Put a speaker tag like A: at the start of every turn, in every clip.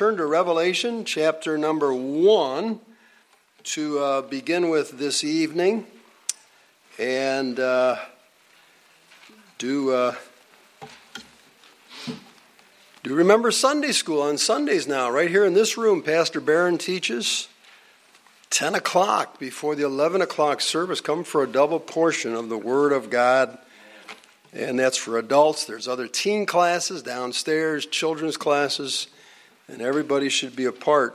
A: turn to Revelation chapter number one to uh, begin with this evening. And uh, do, uh, do remember Sunday school on Sundays now, right here in this room. Pastor Barron teaches 10 o'clock before the 11 o'clock service. Come for a double portion of the Word of God and that's for adults. There's other teen classes downstairs, children's classes, and everybody should be a part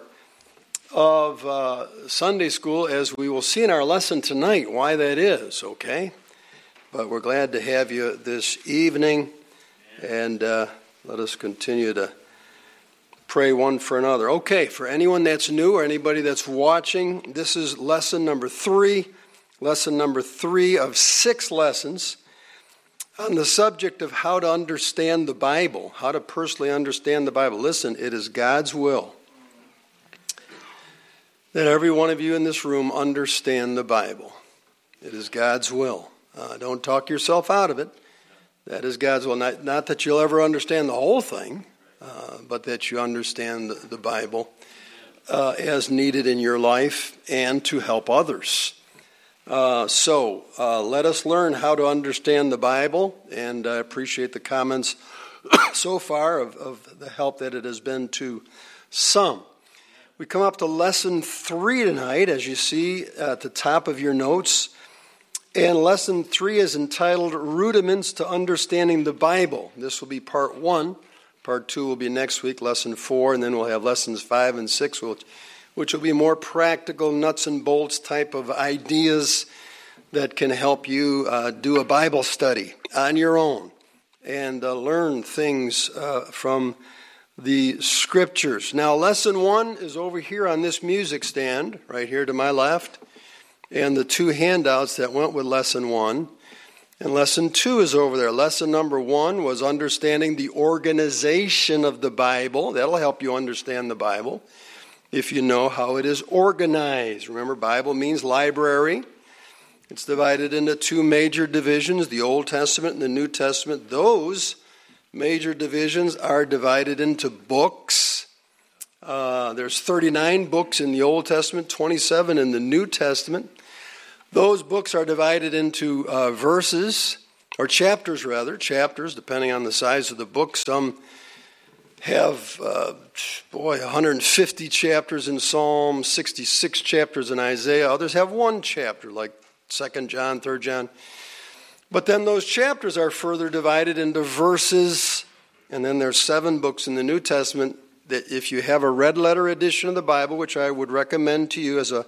A: of uh, Sunday school, as we will see in our lesson tonight why that is, okay? But we're glad to have you this evening, and uh, let us continue to pray one for another. Okay, for anyone that's new or anybody that's watching, this is lesson number three, lesson number three of six lessons on the subject of how to understand the Bible, how to personally understand the Bible, listen, it is God's will that every one of you in this room understand the Bible. It is God's will. Uh, don't talk yourself out of it. That is God's will. Not, not that you'll ever understand the whole thing, uh, but that you understand the, the Bible uh, as needed in your life and to help others. Uh, so uh, let us learn how to understand the Bible, and I appreciate the comments so far of, of the help that it has been to some. We come up to lesson three tonight, as you see at the top of your notes. And lesson three is entitled Rudiments to Understanding the Bible. This will be part one. Part two will be next week, lesson four, and then we'll have lessons five and six, which which will be more practical, nuts and bolts type of ideas that can help you uh, do a Bible study on your own and uh, learn things uh, from the scriptures. Now, lesson one is over here on this music stand, right here to my left, and the two handouts that went with lesson one. And lesson two is over there. Lesson number one was understanding the organization of the Bible. That'll help you understand the Bible if you know how it is organized. Remember, Bible means library. It's divided into two major divisions the Old Testament and the New Testament. Those major divisions are divided into books. Uh, there's 39 books in the Old Testament, 27 in the New Testament. Those books are divided into uh, verses, or chapters rather, chapters, depending on the size of the book. Some have, uh, boy, 150 chapters in Psalm, 66 chapters in Isaiah. Others have one chapter, like 2nd John, 3rd John. But then those chapters are further divided into verses, and then there's seven books in the New Testament that if you have a red letter edition of the Bible, which I would recommend to you as a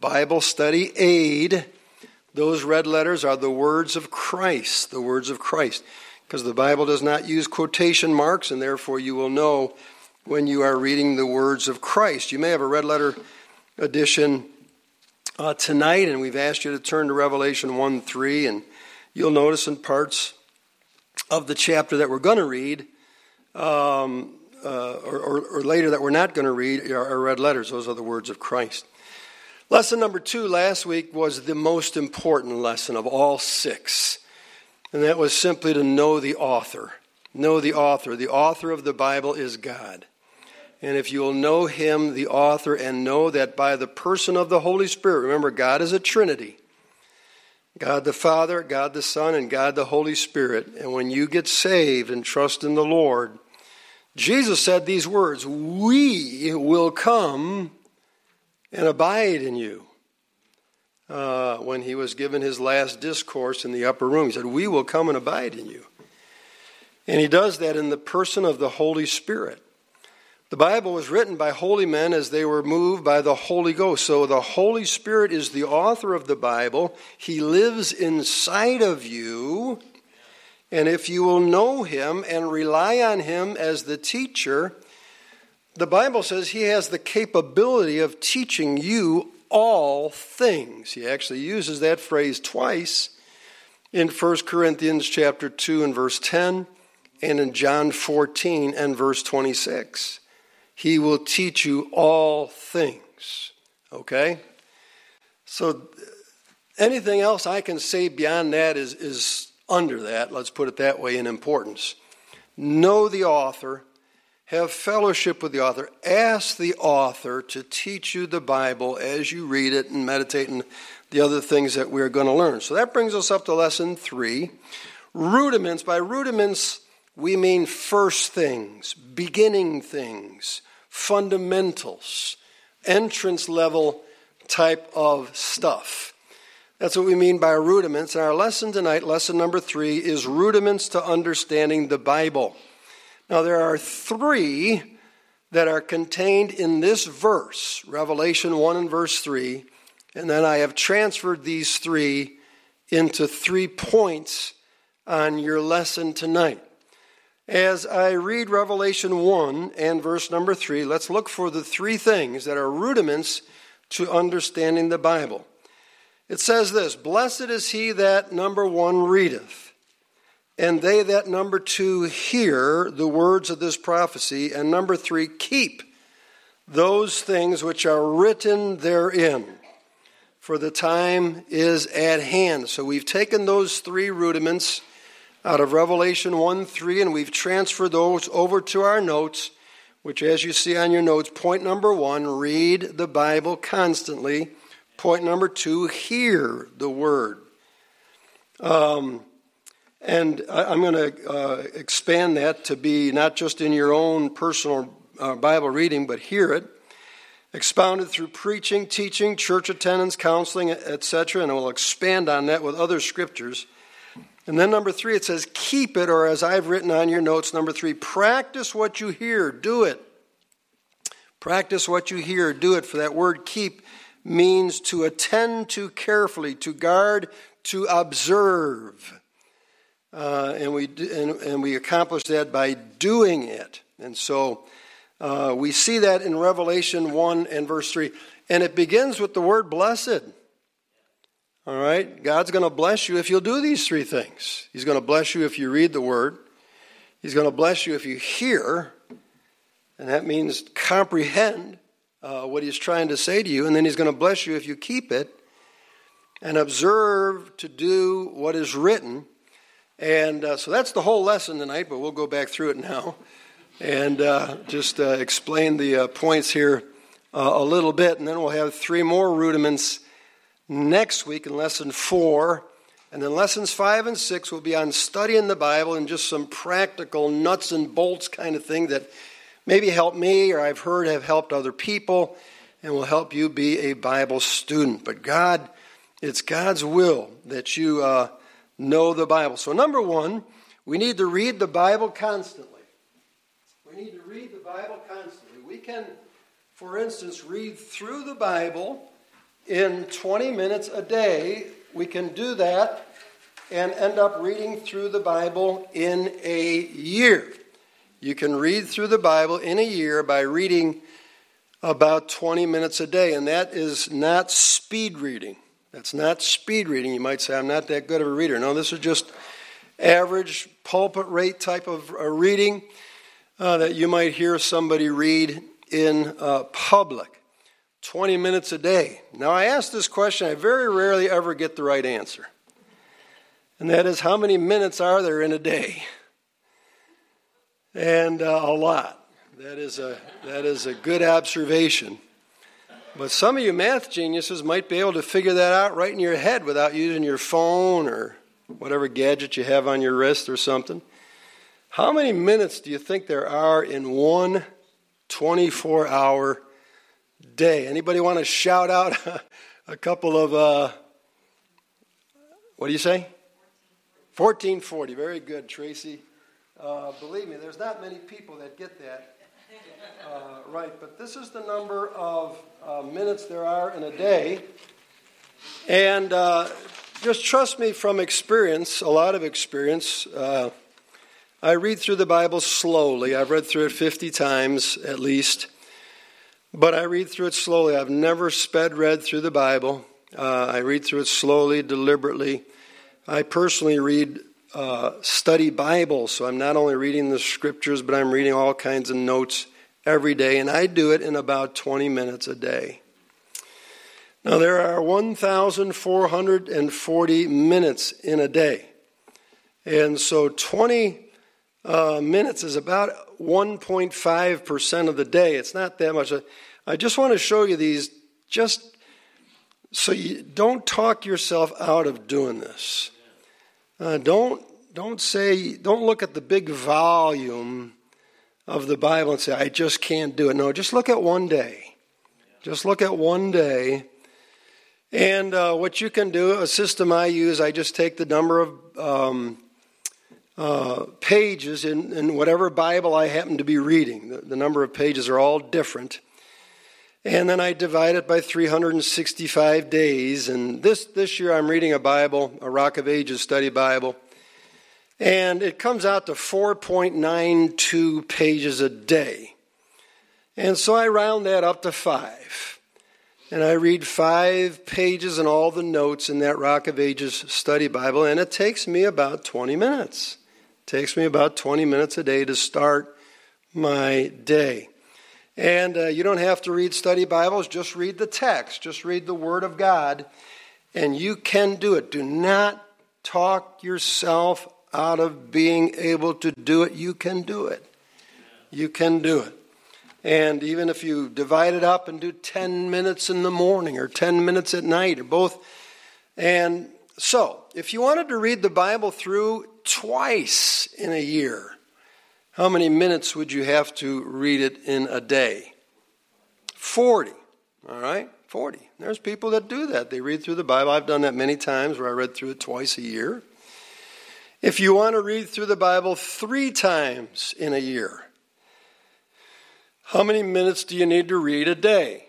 A: Bible study aid, those red letters are the words of Christ, the words of Christ because the Bible does not use quotation marks, and therefore you will know when you are reading the words of Christ. You may have a red letter edition uh, tonight, and we've asked you to turn to Revelation 1 3, and you'll notice in parts of the chapter that we're going to read, um, uh, or, or, or, later that we're not going to read, are, are red letters. Those are the words of Christ. Lesson number two last week was the most important lesson of all six. And that was simply to know the author. Know the author. The author of the Bible is God. And if you will know him, the author, and know that by the person of the Holy Spirit, remember, God is a Trinity God the Father, God the Son, and God the Holy Spirit. And when you get saved and trust in the Lord, Jesus said these words We will come and abide in you uh, when he was given his last discourse in the upper room. He said, We will come and abide in you. And he does that in the person of the Holy Spirit. The Bible was written by holy men as they were moved by the Holy Ghost. So the Holy Spirit is the author of the Bible. He lives inside of you. And if you will know him and rely on him as the teacher, the Bible says he has the capability of teaching you all things. He actually uses that phrase twice in 1 Corinthians chapter 2 and verse 10 and in John 14 and verse 26. He will teach you all things. Okay? So anything else I can say beyond that is, is under that, let's put it that way, in importance. Know the author have fellowship with the author. Ask the author to teach you the Bible as you read it and meditate on the other things that we're going to learn. So that brings us up to lesson three rudiments. By rudiments, we mean first things, beginning things, fundamentals, entrance level type of stuff. That's what we mean by rudiments. And our lesson tonight, lesson number three, is rudiments to understanding the Bible. Now, there are three that are contained in this verse, Revelation 1 and verse 3. And then I have transferred these three into three points on your lesson tonight. As I read Revelation 1 and verse number 3, let's look for the three things that are rudiments to understanding the Bible. It says this Blessed is he that, number one, readeth, and they that, number two, hear the words of this prophecy, and number three, keep those things which are written therein. For the time is at hand. So we've taken those three rudiments out of Revelation 1 3, and we've transferred those over to our notes, which, as you see on your notes, point number one read the Bible constantly. Point number two hear the Word. Um, and I, am going to uh, expand that to be not just in your own personal uh, Bible reading, but hear it expounded through preaching, teaching, church attendance, counseling, etc. And we'll expand on that with other scriptures. And then number three, it says, keep it, or as I've written on your notes, number three, practice what you hear, do it. Practice what you hear, do it. For that word keep means to attend to carefully, to guard, to observe. Uh, and, we, and, and, we accomplish that by doing it. And so uh, we see that in Revelation 1 and verse 3. And it begins with the word blessed. All right? God's going to bless you if you'll do these three things. He's going to bless you if you read the word. He's going to bless you if you hear, and that means comprehend uh, what he's trying to say to you. And then he's going to bless you if you keep it and observe to do what is written. And uh, so that's the whole lesson tonight, but we'll go back through it now and uh, just uh, explain the uh, points here uh, a little bit. And then we'll have three more rudiments next week in lesson four. And then lessons five and six will be on studying the Bible and just some practical nuts and bolts kind of thing that maybe help me or I've heard have helped other people and will help you be a Bible student. But God, it's God's will that you uh, know the Bible. So, number one, we need to read the Bible constantly. We need to read the Bible constantly. We can, for instance, read through the Bible in 20 minutes a day, we can do that and end up reading through the Bible in a year. You can read through the Bible in a year by reading about 20 minutes a day, and that is not speed reading. That's not speed reading. You might say, I'm not that good of a reader. No, this is just average pulpit rate type of reading uh, that you might hear somebody read in uh, public. 20 minutes a day. Now, I ask this question, I very rarely ever get the right answer. And that is, how many minutes are there in a day? And uh, a lot. That is a, that is a good observation. But some of you math geniuses might be able to figure that out right in your head without using your phone or whatever gadget you have on your wrist or something. How many minutes do you think there are in one 24 hour day. Anybody want to shout out a couple of, uh, what do you say? 1440. Very good, Tracy. Uh, believe me, there's not many people that get that uh, right, but this is the number of uh, minutes there are in a day. And uh, just trust me from experience, a lot of experience. Uh, I read through the Bible slowly. I've read through it 50 times at least. But I read through it slowly. I've never sped read through the Bible. Uh, I read through it slowly, deliberately. I personally read uh, study Bible, so I'm not only reading the scriptures, but I'm reading all kinds of notes every day, and I do it in about 20 minutes a day. Now, there are 1,440 minutes in a day. And so 20 uh, minutes is about 1.5% of the day. It's not that much. I just want to show you these just so you don't talk yourself out of doing this. Uh, don't, don't say, don't look at the big volume of the Bible and say, I just can't do it. No, just look at one day. Just look at one day. And uh, what you can do, a system I use, I just take the number of um, uh, pages in, in, whatever Bible I happen to be reading. The, the, number of pages are all different. And then I divide it by 365 days. And this, this year I'm reading a Bible, a Rock of Ages study Bible. And it comes out to 4.92 pages a day. And so I round that up to five. And I read five pages and all the notes in that Rock of Ages study Bible, and it takes me about 20 minutes It takes me about 20 minutes a day to start my day. And uh, you don't have to read study Bibles, just read the text, just read the Word of God, and you can do it. Do not talk yourself out of being able to do it. You can do it. You can do it. And even if you divide it up and do 10 minutes in the morning or 10 minutes at night or both. And so, if you wanted to read the Bible through twice in a year, how many minutes would you have to read it in a day? 40. All right? 40. There's people that do that. They read through the Bible. I've done that many times where I read through it twice a year. If you want to read through the Bible three times in a year, how many minutes do you need to read a day?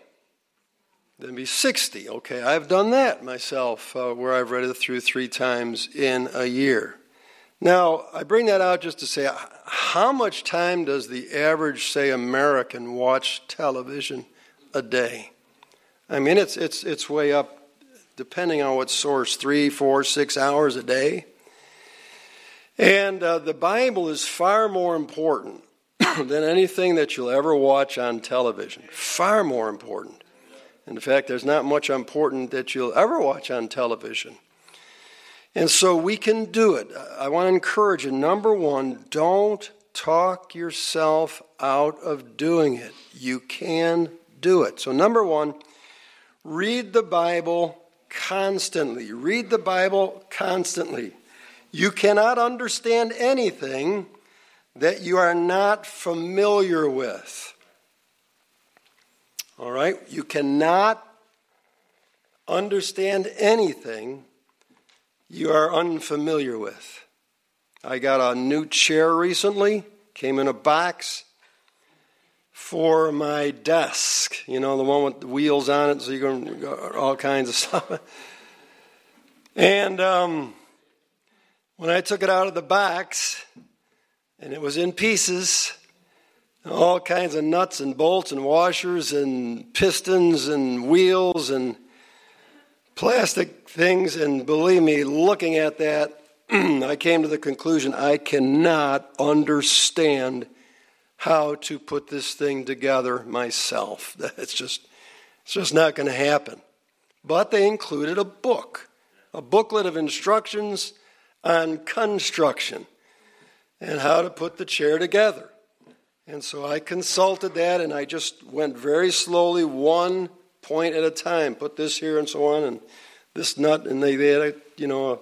A: Then be 60. Okay, I've done that myself uh, where I've read it through three times in a year. Now, I bring that out just to say how much time does the average, say, American watch television a day? I mean, it's, it's, it's way up, depending on what source, three, four, six hours a day. And uh, the Bible is far more important than anything that you'll ever watch on television. Far more important. In fact, there's not much important that you'll ever watch on television. And so we can do it. I want to encourage you. Number one, don't talk yourself out of doing it. You can do it. So, number one, read the Bible constantly. Read the Bible constantly. You cannot understand anything that you are not familiar with. All right? You cannot understand anything you are unfamiliar with. I got a new chair recently, came in a box for my desk. You know, the one with the wheels on it, so you can all kinds of stuff. And um, when I took it out of the box, and it was in pieces, all kinds of nuts and bolts and washers and pistons and wheels and plastic things. And believe me, looking at that, I came to the conclusion I cannot understand how to put this thing together myself. It's just, it's just not going to happen. But they included a book, a booklet of instructions on construction and how to put the chair together. And so I consulted that and I just went very slowly, one point at a time. Put this here and so on, and this nut. And they, they had a, you know, a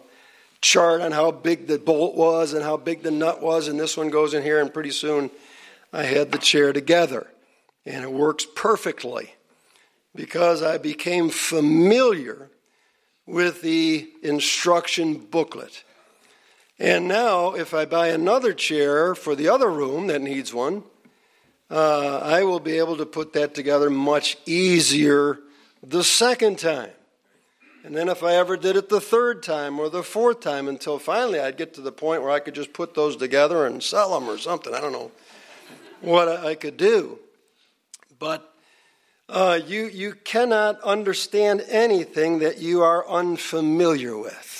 A: chart on how big the bolt was and how big the nut was. And this one goes in here, and pretty soon I had the chair together. And it works perfectly because I became familiar with the instruction booklet. And now, if I buy another chair for the other room that needs one, uh, I will be able to put that together much easier the second time. And then if I ever did it the third time or the fourth time until finally I'd get to the point where I could just put those together and sell them or something. I don't know what I could do. But uh, you, you cannot understand anything that you are unfamiliar with.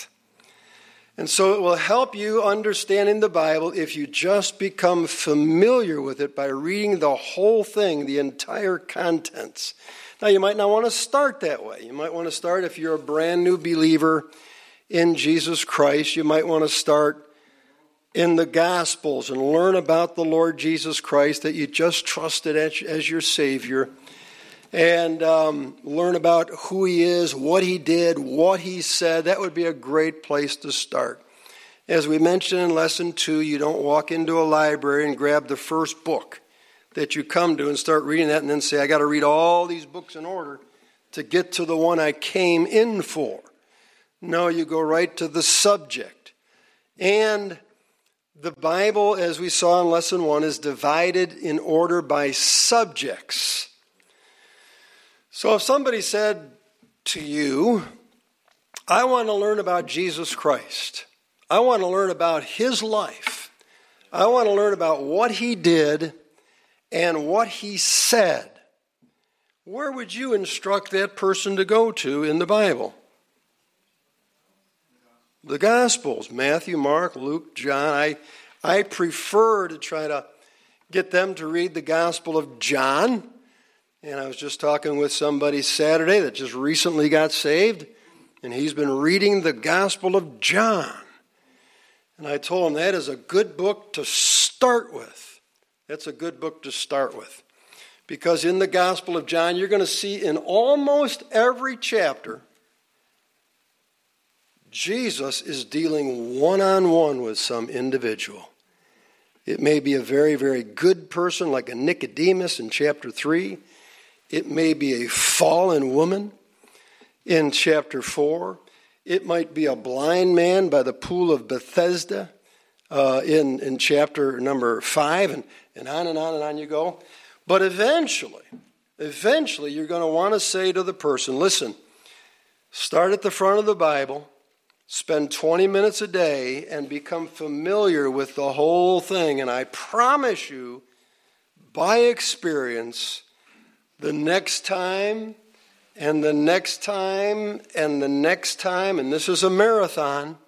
A: And so it will help you understanding the Bible if you just become familiar with it by reading the whole thing, the entire contents. Now, you might not want to start that way. You might want to start, if you're a brand new believer in Jesus Christ, you might want to start in the Gospels and learn about the Lord Jesus Christ that you just trusted as, as your Savior and um, learn about who He is, what He did, what He said, that would be a great place to start. As we mentioned in lesson two, you don't walk into a library and grab the first book that you come to and start reading that and then say, I got to read all these books in order to get to the one I came in for. No, you go right to the subject. And the Bible, as we saw in lesson one, is divided in order by subjects. So if somebody said to you, I want to learn about Jesus Christ, I want to learn about his life, I want to learn about what he did and what he said, where would you instruct that person to go to in the Bible? The Gospels Matthew, Mark, Luke, John. I, I prefer to try to get them to read the Gospel of John. And I was just talking with somebody Saturday that just recently got saved, and he's been reading the Gospel of John. And I told him that is a good book to start with. That's a good book to start with. Because in the Gospel of John, you're going to see in almost every chapter, Jesus is dealing one on one with some individual. It may be a very, very good person like a Nicodemus in chapter 3. It may be a fallen woman in chapter 4. It might be a blind man by the pool of Bethesda uh, in, in chapter number 5, and, and on and on and on you go. But eventually, eventually, you're going to want to say to the person, listen, start at the front of the Bible, spend 20 minutes a day, and become familiar with the whole thing. And I promise you, by experience, the next time, and the next time, and the next time, and this is a marathon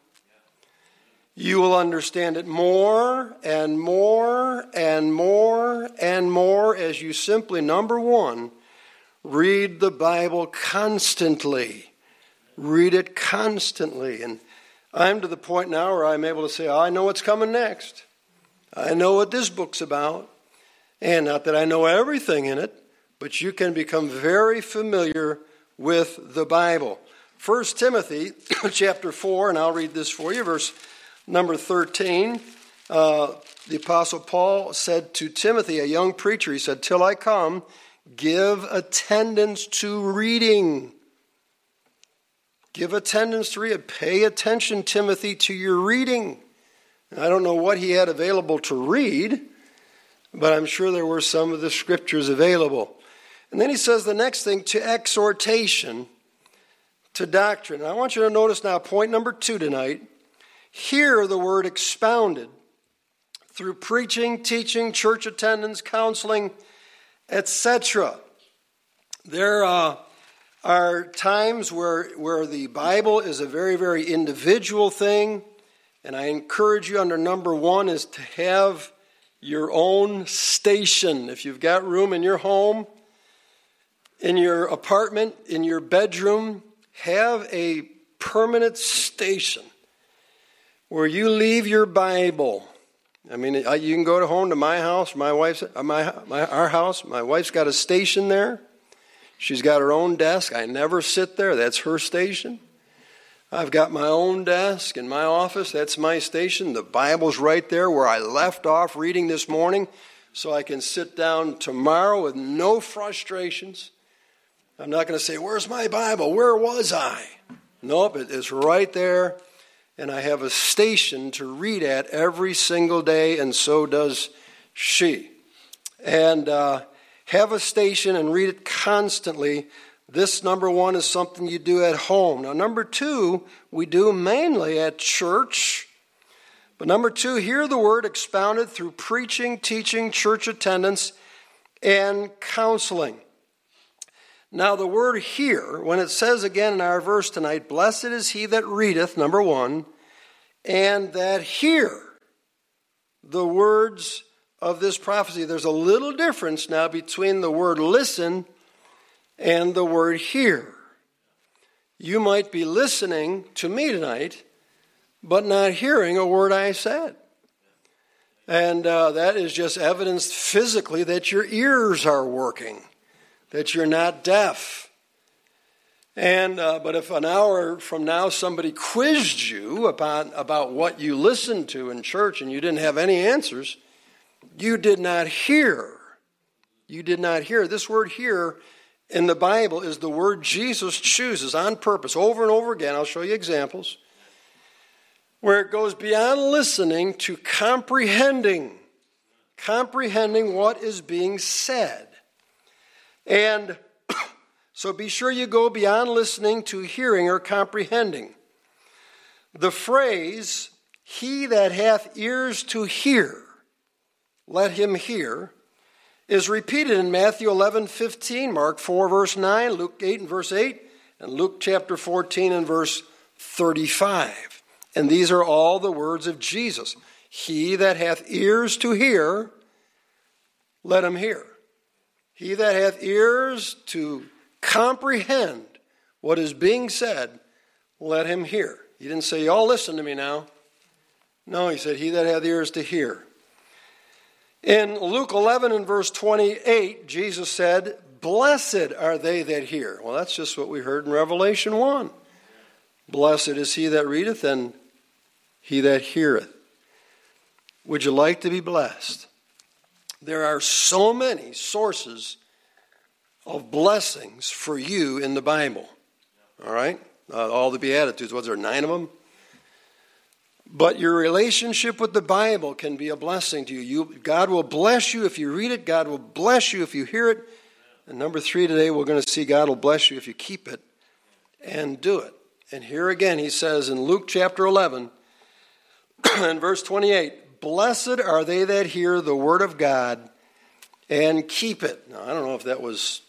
A: you will understand it more and more and more and more as you simply, number one, read the Bible constantly. Read it constantly. And I'm to the point now where I'm able to say, oh, I know what's coming next. I know what this book's about. And not that I know everything in it, but you can become very familiar with the Bible. 1 Timothy chapter 4, and I'll read this for you, verse Number 13, uh, the Apostle Paul said to Timothy, a young preacher, he said, Till I come, give attendance to reading. Give attendance to read. Pay attention, Timothy, to your reading. I don't know what he had available to read, but I'm sure there were some of the scriptures available. And then he says the next thing to exhortation, to doctrine. And I want you to notice now, point number two tonight hear the word expounded through preaching, teaching, church attendance, counseling, etc. There uh, are times where, where the Bible is a very, very individual thing, and I encourage you under number one is to have your own station. If you've got room in your home, in your apartment, in your bedroom, have a permanent station where you leave your Bible. I mean, you can go to home to my house, my wife's, uh, my, my, our house. My wife's got a station there. She's got her own desk. I never sit there. That's her station. I've got my own desk in my office. That's my station. The Bible's right there where I left off reading this morning, so I can sit down tomorrow with no frustrations. I'm not going to say, Where's my Bible? Where was I? Nope, it's right there and I have a station to read at every single day, and so does she. And uh, have a station and read it constantly. This, number one, is something you do at home. Now, number two, we do mainly at church. But number two, hear the word expounded through preaching, teaching, church attendance, and counseling. Now, the word here, when it says again in our verse tonight, blessed is he that readeth, number one, and that hear the words of this prophecy. There's a little difference now between the word listen and the word hear. You might be listening to me tonight, but not hearing a word I said. And uh, that is just evidence physically that your ears are working, that you're not deaf. And uh, but if an hour from now somebody quizzed you about about what you listened to in church and you didn't have any answers, you did not hear. You did not hear. This word "hear" in the Bible is the word Jesus chooses on purpose over and over again. I'll show you examples where it goes beyond listening to comprehending, comprehending what is being said. And so be sure you go beyond listening to hearing or comprehending. The phrase, he that hath ears to hear, let him hear, is repeated in Matthew 11, 15, Mark 4, verse 9, Luke 8 and verse 8, and Luke chapter 14 and verse 35. And these are all the words of Jesus. He that hath ears to hear, let him hear. He that hath ears to comprehend what is being said, let him hear. He didn't say, Y'all listen to me now. No, he said, He that hath ears to hear. In Luke 11 and verse 28, Jesus said, Blessed are they that hear. Well, that's just what we heard in Revelation 1. Blessed is he that readeth and he that heareth. Would you like to be blessed? There are so many sources of blessings for you in the Bible. All right? Uh, all the Beatitudes, was there nine of them? But your relationship with the Bible can be a blessing to you. you. God will bless you if you read it, God will bless you if you hear it. And number three today, we're going to see God will bless you if you keep it and do it. And here again, he says in Luke chapter 11 and verse 28 Blessed are they that hear the word of God and keep it. Now, I don't know if that was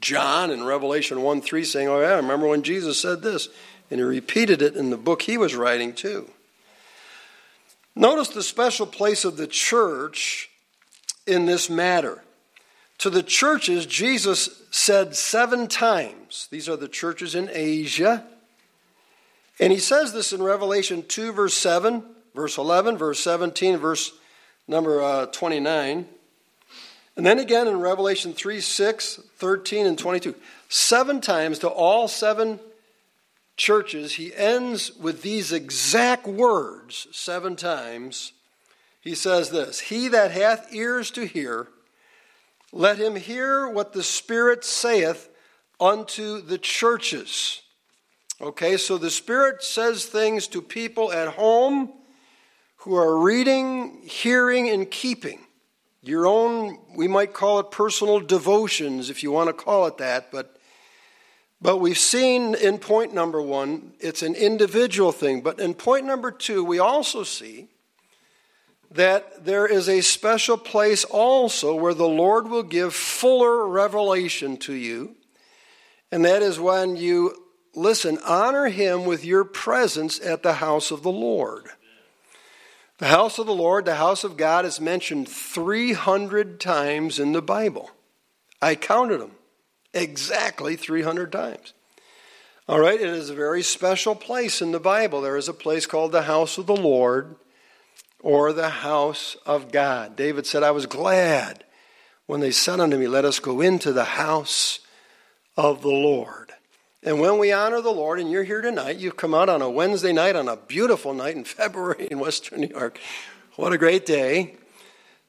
A: John in Revelation 1 3 saying, Oh, yeah, I remember when Jesus said this. And he repeated it in the book he was writing, too. Notice the special place of the church in this matter. To the churches, Jesus said seven times, these are the churches in Asia. And he says this in Revelation 2, verse 7, verse 11, verse 17, verse number uh, 29. And then again in Revelation 3 6, 13, and 22. Seven times to all seven churches, he ends with these exact words seven times. He says this He that hath ears to hear, let him hear what the Spirit saith unto the churches. Okay, so the Spirit says things to people at home who are reading, hearing, and keeping your own, we might call it personal devotions if you want to call it that, but but we've seen in point number one, it's an individual thing. But in point number two, we also see that there is a special place also where the Lord will give fuller revelation to you. And that is when you, listen, honor Him with your presence at the house of the Lord. The house of the Lord, the house of God, is mentioned 300 times in the Bible. I counted them exactly 300 times. All right, it is a very special place in the Bible. There is a place called the house of the Lord or the house of God. David said, I was glad when they said unto me, Let us go into the house of the Lord. And when we honor the Lord, and you're here tonight, you've come out on a Wednesday night, on a beautiful night in February in Western New York. What a great day.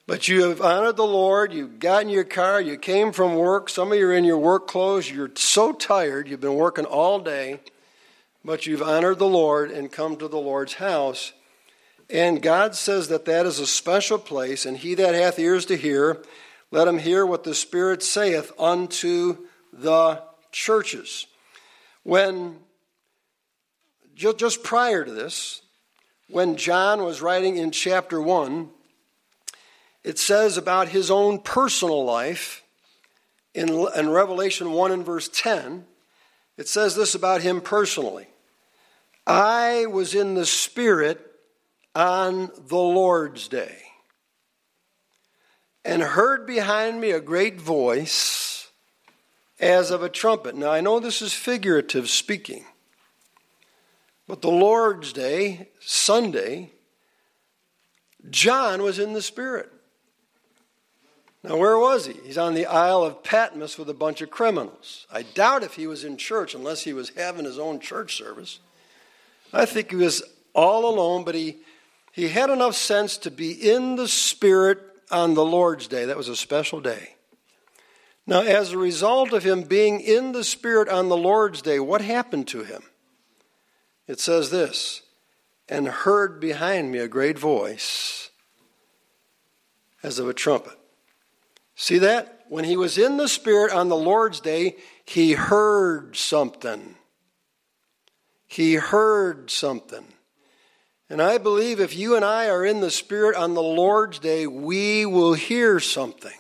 A: But you have honored the Lord, you got in your car, you came from work. Some of you are in your work clothes, you're so tired, you've been working all day, but you've honored the Lord and come to the Lord's house. And God says that that is a special place, and he that hath ears to hear, let him hear what the Spirit saith unto the churches. When, just prior to this, when John was writing in chapter 1, it says about his own personal life in, in Revelation 1 and verse 10. It says this about him personally I was in the Spirit on the Lord's day and heard behind me a great voice as of a trumpet. Now, I know this is figurative speaking, but the Lord's Day, Sunday, John was in the Spirit. Now, where was he? He's on the Isle of Patmos with a bunch of criminals. I doubt if he was in church unless he was having his own church service. I think he was all alone, but he, he had enough sense to be in the Spirit on the Lord's Day. That was a special day. Now, as a result of him being in the Spirit on the Lord's Day, what happened to him? It says this and heard behind me a great voice as of a trumpet. See that? When he was in the Spirit on the Lord's day, he heard something. He heard something. And I believe if you and I are in the Spirit on the Lord's day, we will hear something.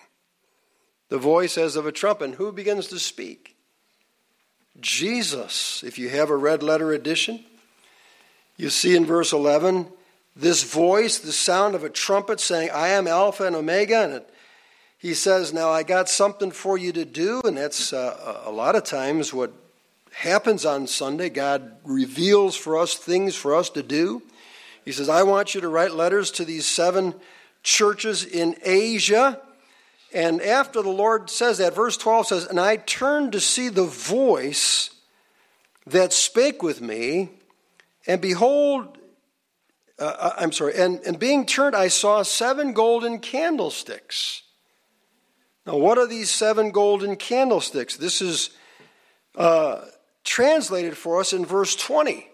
A: The voice as of a trumpet. Who begins to speak? Jesus. If you have a red letter edition, you see in verse 11 this voice, the sound of a trumpet saying, I am Alpha and Omega. And it he says, Now I got something for you to do, and that's uh, a lot of times what happens on Sunday. God reveals for us things for us to do. He says, I want you to write letters to these seven churches in Asia. And after the Lord says that, verse 12 says, And I turned to see the voice that spake with me, and behold, uh, uh I'm sorry, and, and being turned, I saw seven golden candlesticks. Now, what are these seven golden candlesticks? This is uh, translated for us in verse 20.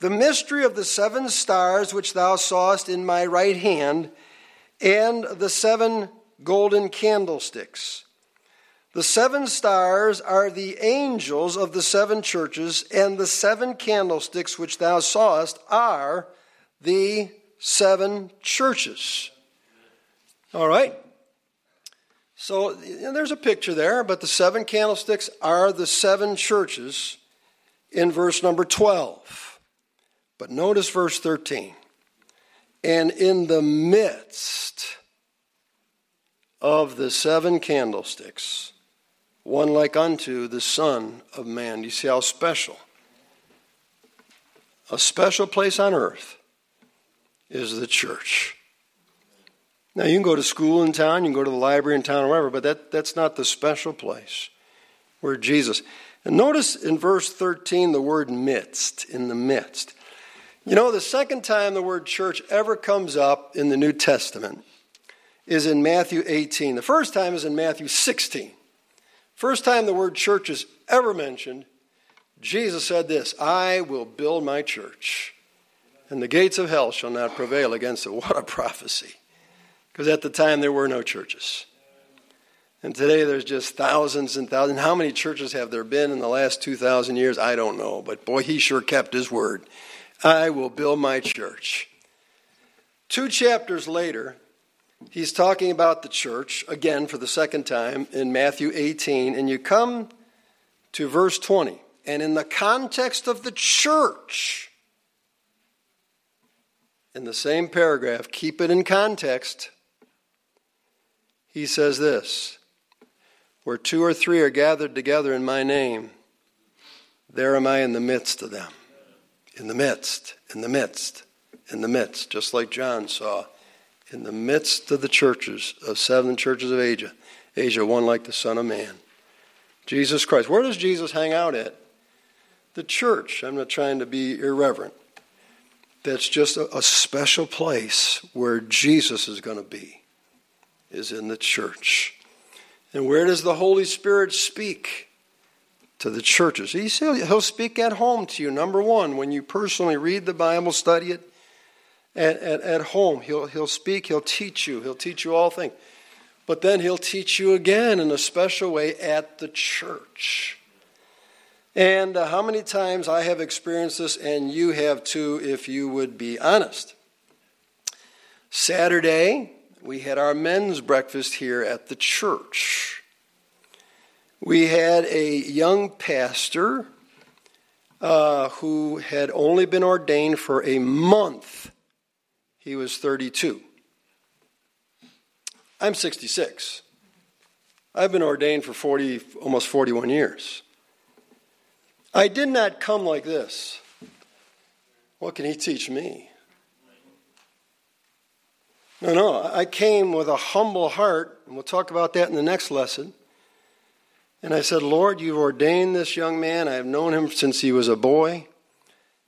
A: The mystery of the seven stars which thou sawest in my right hand, and the seven golden candlesticks. The seven stars are the angels of the seven churches, and the seven candlesticks which thou sawest are the seven churches. All right? So there's a picture there, but the seven candlesticks are the seven churches in verse number 12. But notice verse 13. And in the midst of the seven candlesticks, one like unto the Son of Man. You see how special? A special place on earth is the church. Now, you can go to school in town, you can go to the library in town, or wherever, but that, that's not the special place where Jesus. And notice in verse 13 the word midst, in the midst. You know, the second time the word church ever comes up in the New Testament is in Matthew 18. The first time is in Matthew 16. First time the word church is ever mentioned, Jesus said this I will build my church, and the gates of hell shall not prevail against it. What a prophecy. Because at the time there were no churches. And today there's just thousands and thousands. How many churches have there been in the last 2,000 years? I don't know. But boy, he sure kept his word. I will build my church. Two chapters later, he's talking about the church, again for the second time, in Matthew 18. And you come to verse 20. And in the context of the church, in the same paragraph, keep it in context he says this Where two or three are gathered together in my name, there am I in the midst of them. In the midst, in the midst, in the midst, just like John saw, in the midst of the churches, of seven churches of Asia, Asia, one like the Son of Man. Jesus Christ. Where does Jesus hang out at? The church. I'm not trying to be irreverent. That's just a, a special place where Jesus is going to be is in the church. And where does the Holy Spirit speak? To the churches. He'll speak at home to you, number one, when you personally read the Bible, study it at, at, at home. He'll, he'll speak, he'll teach you, he'll teach you all things. But then he'll teach you again in a special way at the church. And uh, how many times I have experienced this, and you have too, if you would be honest. Saturday, we had our men's breakfast here at the church. We had a young pastor uh, who had only been ordained for a month. He was 32. I'm 66. I've been ordained for 40, almost 41 years. I did not come like this. What can he teach me? No, no, I came with a humble heart, and we'll talk about that in the next lesson. And I said, Lord, you've ordained this young man. I have known him since he was a boy,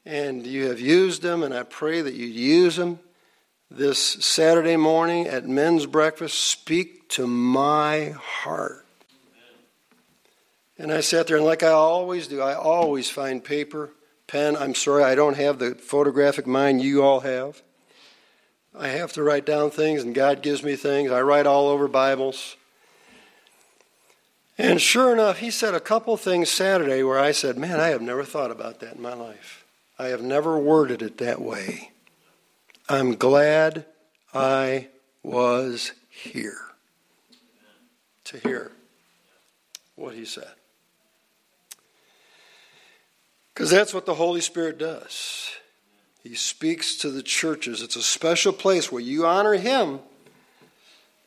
A: and you have used him, and I pray that you'd use him this Saturday morning at men's breakfast. Speak to my heart. And I sat there, and like I always do, I always find paper, pen. I'm sorry, I don't have the photographic mind you all have. I have to write down things, and God gives me things. I write all over Bibles. And sure enough, he said a couple things Saturday where I said, Man, I have never thought about that in my life. I have never worded it that way. I'm glad I was here to hear what he said. Because that's what the Holy Spirit does. He speaks to the churches. It's a special place where you honor Him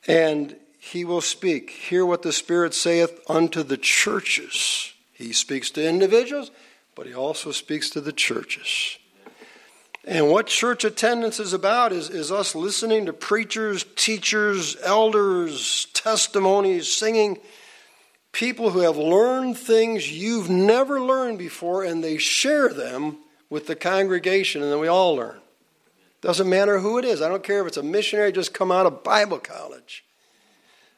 A: and He will speak. Hear what the Spirit saith unto the churches. He speaks to individuals, but He also speaks to the churches. And what church attendance is about is, is us listening to preachers, teachers, elders, testimonies, singing, people who have learned things you've never learned before, and they share them with the congregation, and then we all learn. Doesn't matter who it is. I don't care if it's a missionary just come out of Bible college.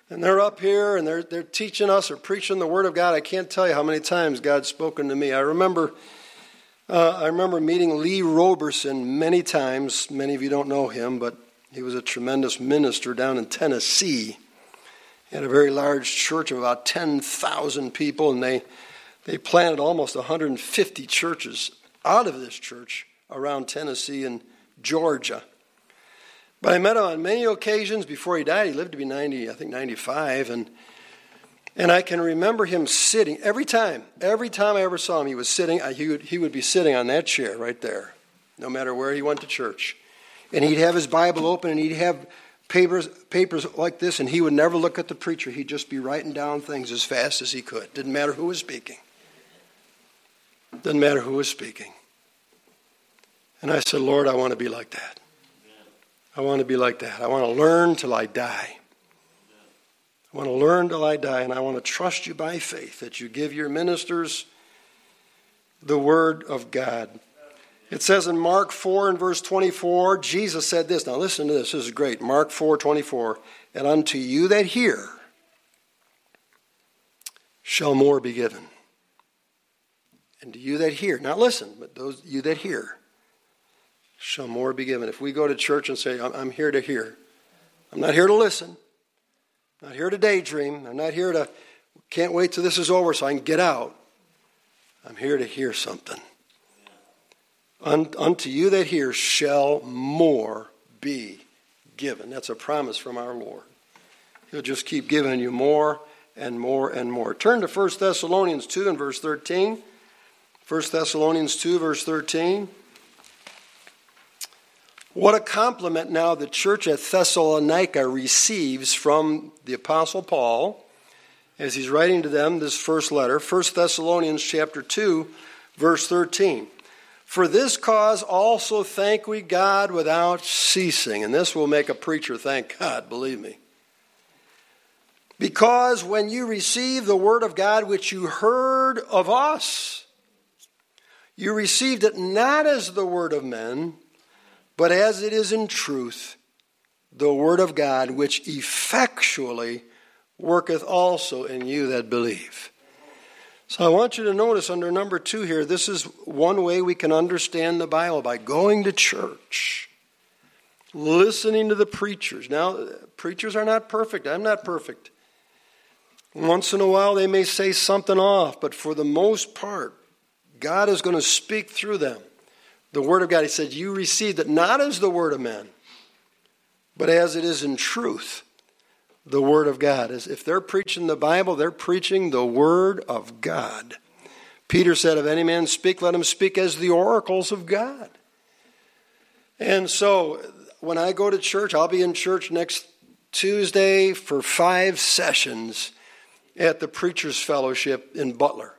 A: And they're up here and they're, they're teaching us or preaching the Word of God. I can't tell you how many times God's spoken to me. I remember, uh, I remember meeting Lee Roberson many times. Many of you don't know him, but he was a tremendous minister down in Tennessee. He had a very large church of about 10,000 people, and they, they planted almost 150 churches out of this church around Tennessee and Georgia. But I met him on many occasions before he died. He lived to be 90, I think 95. And, and I can remember him sitting every time, every time I ever saw him, he was sitting, uh, he would, he would be sitting on that chair right there, no matter where he went to church. And he'd have his Bible open and he'd have papers, papers like this, and he would never look at the preacher. He'd just be writing down things as fast as he could. Didn't matter who was speaking. Didn't matter who was speaking. And I said, Lord, I want to be like that. I want to be like that. I want to learn till I die. I want to learn till I die, and I want to trust you by faith that you give your ministers the word of God. It says in Mark 4 and verse 24, Jesus said this. Now listen to this. This is great. Mark 4 24. And unto you that hear shall more be given and to you that hear, not listen, but those you that hear, shall more be given. If we go to church and say, I'm, I'm here to hear, I'm not here to listen, Not here to daydream, I'm not here to, can't wait till this is over so I can get out. I'm here to hear something. Un, unto you that hear shall more be given. That's a promise from our Lord. He'll just keep giving you more and more and more. Turn to 1 Thessalonians 2 and verse 13. 1 Thessalonians 2, verse 13. What a compliment now the church at Thessalonica receives from the Apostle Paul as he's writing to them this first letter, 1 Thessalonians chapter 2, verse 13. For this cause also thank we God without ceasing. And this will make a preacher thank God, believe me. Because when you receive the word of God which you heard of us, you received it not as the word of men, but as it is in truth, the word of God, which effectually worketh also in you that believe. So I want you to notice under number two here, this is one way we can understand the Bible by going to church, listening to the preachers. Now, preachers are not perfect. I'm not perfect. Once in a while, they may say something off, but for the most part, God is going to speak through them. The Word of God, He said, You received it not as the Word of men, but as it is in truth, the Word of God. As if they're preaching the Bible, they're preaching the Word of God. Peter said, If any man speak, let him speak as the oracles of God. And so when I go to church, I'll be in church next Tuesday for five sessions at the Preachers Fellowship in Butler.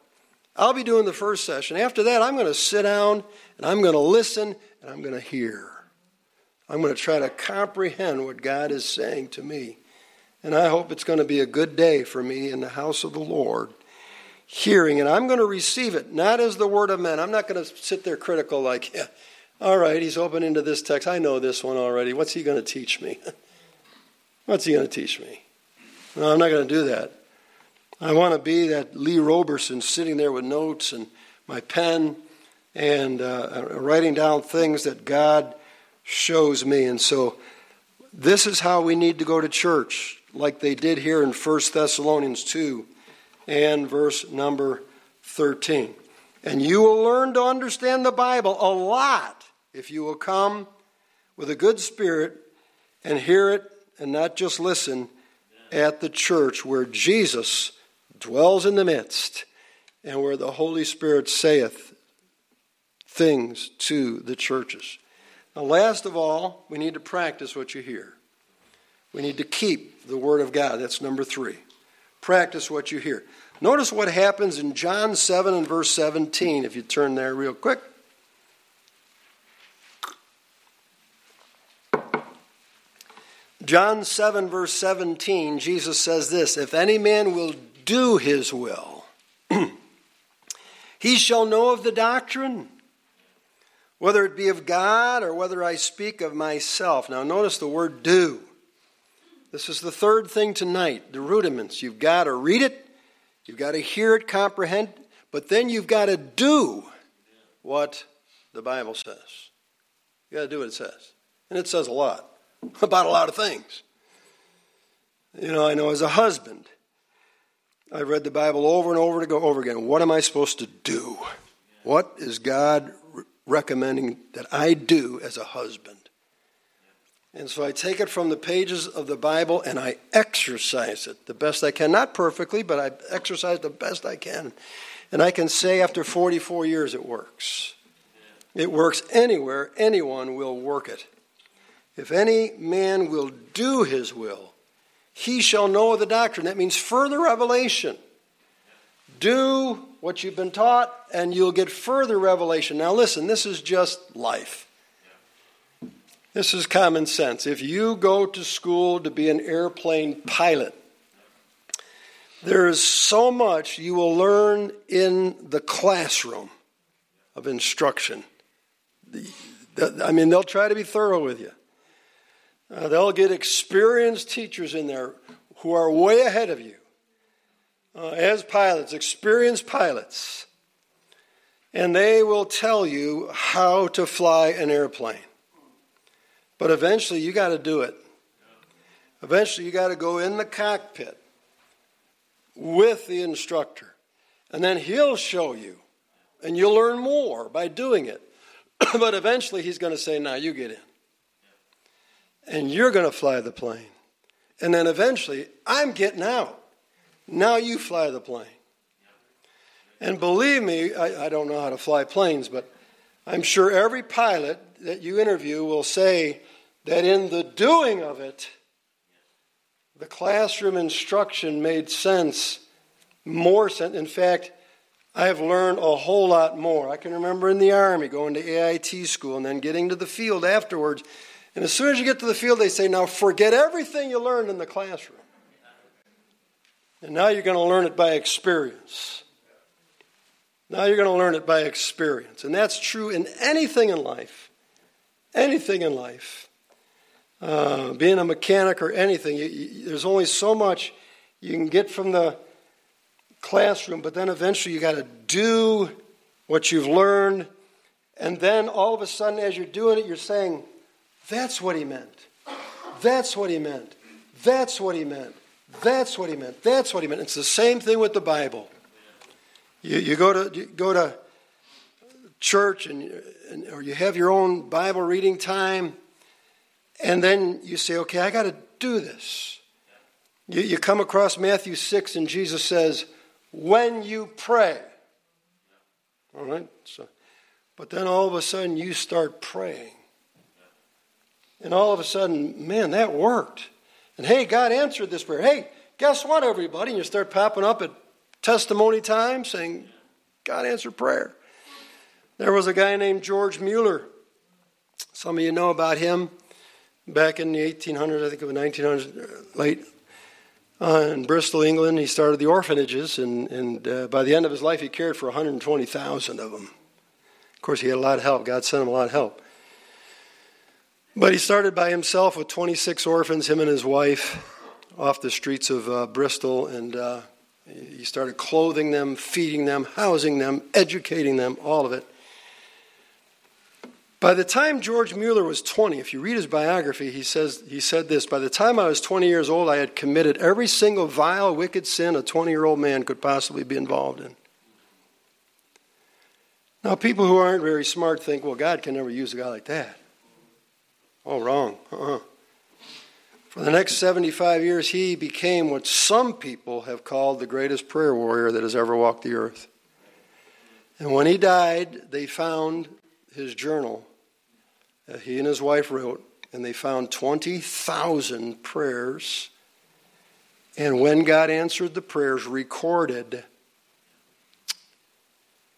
A: I'll be doing the first session. After that, I'm going to sit down and I'm going to listen and I'm going to hear. I'm going to try to comprehend what God is saying to me. And I hope it's going to be a good day for me in the house of the Lord, hearing, and I'm going to receive it, not as the word of men. I'm not going to sit there critical, like, yeah, all right, he's open into this text. I know this one already. What's he going to teach me? What's he going to teach me? No, I'm not going to do that. I want to be that Lee Roberson sitting there with notes and my pen and uh, writing down things that God shows me. And so this is how we need to go to church, like they did here in 1 Thessalonians 2 and verse number 13. And you will learn to understand the Bible a lot if you will come with a good spirit and hear it and not just listen at the church where Jesus dwells in the midst and where the Holy Spirit saith things to the churches. Now, last of all, we need to practice what you hear. We need to keep the Word of God. That's number three. Practice what you hear. Notice what happens in John 7 and verse 17, if you turn there real quick. John 7, verse 17, Jesus says this If any man will do his will, he shall know of the doctrine, whether it be of God or whether I speak of myself. Now, notice the word do. This is the third thing tonight the rudiments. You've got to read it, you've got to hear it, comprehend, but then you've got to do what the Bible says. You've got to do what it says. And it says a lot about a lot of things. You know, I know as a husband, I've read the Bible over and over to go over again. What am I supposed to do? What is God recommending that I do as a husband? And so I take it from the pages of the Bible and I exercise it the best I can. Not perfectly, but I exercise the best I can. And I can say after 44 years it works. It works anywhere, anyone will work it. If any man will do his will, he shall know the doctrine. That means further revelation. Do what you've been taught, and you'll get further revelation. Now, listen, this is just life. This is common sense. If you go to school to be an airplane pilot, there is so much you will learn in the classroom of instruction. I mean, they'll try to be thorough with you. Uh, they'll get experienced teachers in there who are way ahead of you uh, as pilots, experienced pilots. And they will tell you how to fly an airplane. But eventually, you got to do it. Eventually, you got to go in the cockpit with the instructor. And then he'll show you. And you'll learn more by doing it. but eventually, he's going to say, Now you get in and you're going to fly the plane. And then eventually, I'm getting out. Now you fly the plane. And believe me, I, I, don't know how to fly planes, but I'm sure every pilot that you interview will say that in the doing of it, the classroom instruction made sense, more sense. In fact, I have learned a whole lot more. I can remember in the Army going to AIT school and then getting to the field afterwards and as soon as you get to the field, they say, now forget everything you learned in the classroom. And now you're going to learn it by experience. Now you're going to learn it by experience. And that's true in anything in life. Anything in life. Uh, being a mechanic or anything, you, you, there's only so much you can get from the classroom, but then eventually you got to do what you've learned. And then all of a sudden, as you're doing it, you're saying, that's what he meant. That's what he meant. That's what he meant. That's what he meant. That's what he meant. It's the same thing with the Bible. You, you go to you go to church and, and or you have your own Bible reading time, and then you say, "Okay, I got to do this." You, you come across Matthew six, and Jesus says, "When you pray." All right. So, but then all of a sudden you start praying. And all of a sudden, man, that worked. And hey, God answered this prayer. Hey, guess what, everybody? And you start popping up at testimony time saying, God answered prayer. There was a guy named George Mueller. Some of you know about him. back in the 1800s, I think it was 1900s, late, uh, in Bristol, England. He started the orphanages, and, and uh, by the end of his life, he cared for 120,000 of them. Of course, he had a lot of help. God sent him a lot of help. But he started by himself with 26 orphans, him and his wife, off the streets of uh, Bristol, and uh, he started clothing them, feeding them, housing them, educating them, all of it. By the time George Mueller was 20, if you read his biography, he says he said this, by the time I was 20 years old, I had committed every single vile, wicked sin a 20-year-old man could possibly be involved in. Now, people who aren't very smart think, well, God can never use a guy like that. Oh, wrong. Uh-uh. For the next 75 years, he became what some people have called the greatest prayer warrior that has ever walked the earth. And when he died, they found his journal that he and his wife wrote, and they found 20,000 prayers. And when God answered the prayers, recorded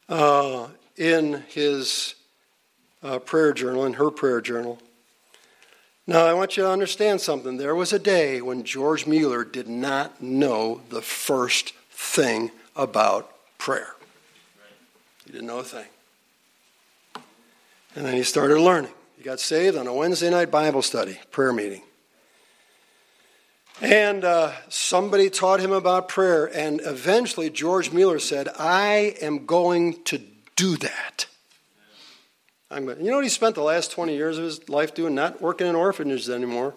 A: uh, in his uh, prayer journal, in her prayer journal. Now, I want you to understand something. There was a day when George Mueller did not know the first thing about prayer. He didn't know a thing. And then he started learning. He got saved on a Wednesday night Bible study, prayer meeting. And uh, somebody taught him about prayer, and eventually George Mueller said, I am going to do that. I'm, you know what he spent the last 20 years of his life doing? Not working in orphanages anymore.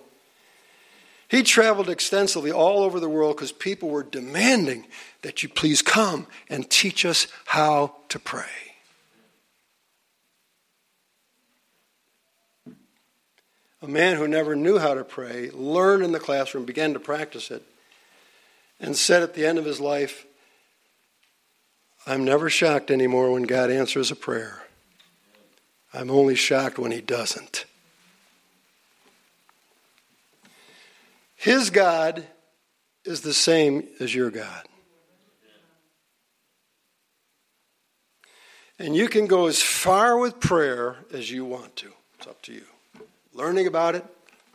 A: He traveled extensively all over the world because people were demanding that you please come and teach us how to pray. A man who never knew how to pray learned in the classroom, began to practice it, and said at the end of his life, I'm never shocked anymore when God answers a prayer. I'm only shocked when he doesn't. His God is the same as your God. And you can go as far with prayer as you want to. It's up to you learning about it,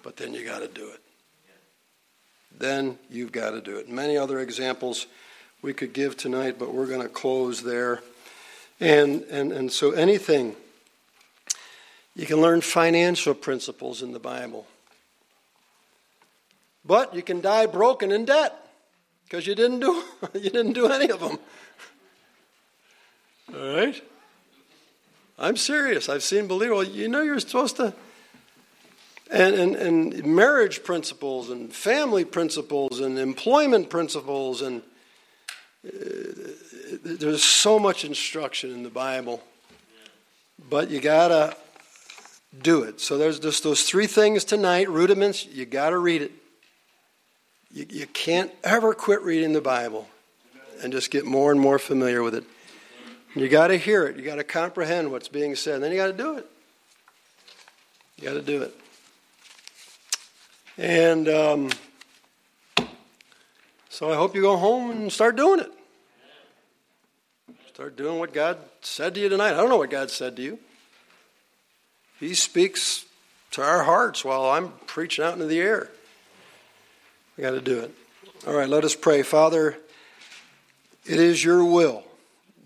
A: but then you got to do it. Then you've got to do it. Many other examples we could give tonight, but we're going to close there. And, and, and so anything, you can learn financial principles in the Bible. But you can die broken in debt because you didn't do you didn't do any of them. All right? I'm serious. I've seen believers. You know you're supposed to and, and, and marriage principles and family principles and employment principles and uh, there's so much instruction in the bible but you gotta do it so there's just those three things tonight rudiments you gotta read it you, you can't ever quit reading the bible and just get more and more familiar with it you gotta hear it you gotta comprehend what's being said and then you gotta do it you gotta do it and um, so I hope you go home and start doing it. Start doing what God said to you tonight. I don't know what God said to you. He speaks to our hearts while I'm preaching out into the air. We got to do it. All right, let us pray. Father, it is your will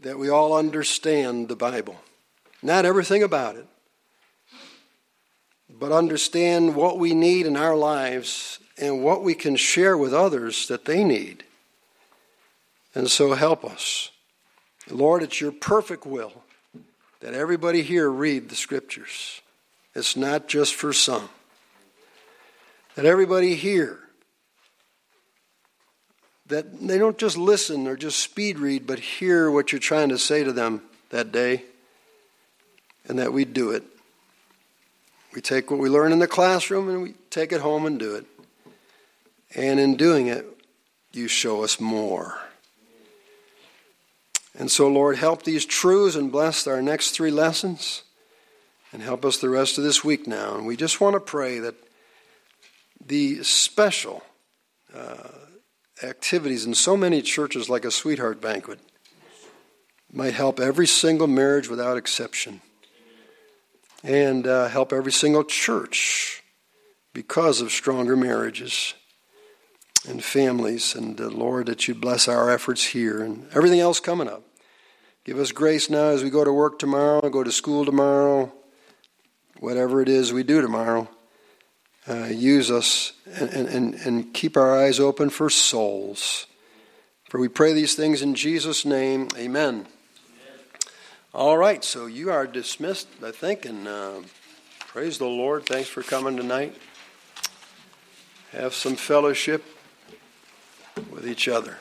A: that we all understand the Bible. Not everything about it, but understand what we need in our lives and what we can share with others that they need. And so help us. Lord, it's your perfect will that everybody here read the scriptures. It's not just for some. That everybody here that they don't just listen or just speed read, but hear what you're trying to say to them that day, and that we do it. We take what we learn in the classroom and we take it home and do it. And in doing it, you show us more. And so, Lord, help these truths and bless our next three lessons and help us the rest of this week now. And we just want to pray that the special uh, activities in so many churches, like a sweetheart banquet, might help every single marriage without exception and uh, help every single church because of stronger marriages and families. And uh, Lord, that you bless our efforts here and everything else coming up. Give us grace now as we go to work tomorrow, go to school tomorrow, whatever it is we do tomorrow. Uh, use us and, and, and keep our eyes open for souls. For we pray these things in Jesus' name. Amen. All right, so you are dismissed, I think, and uh, praise the Lord. Thanks for coming tonight. Have some fellowship with each other.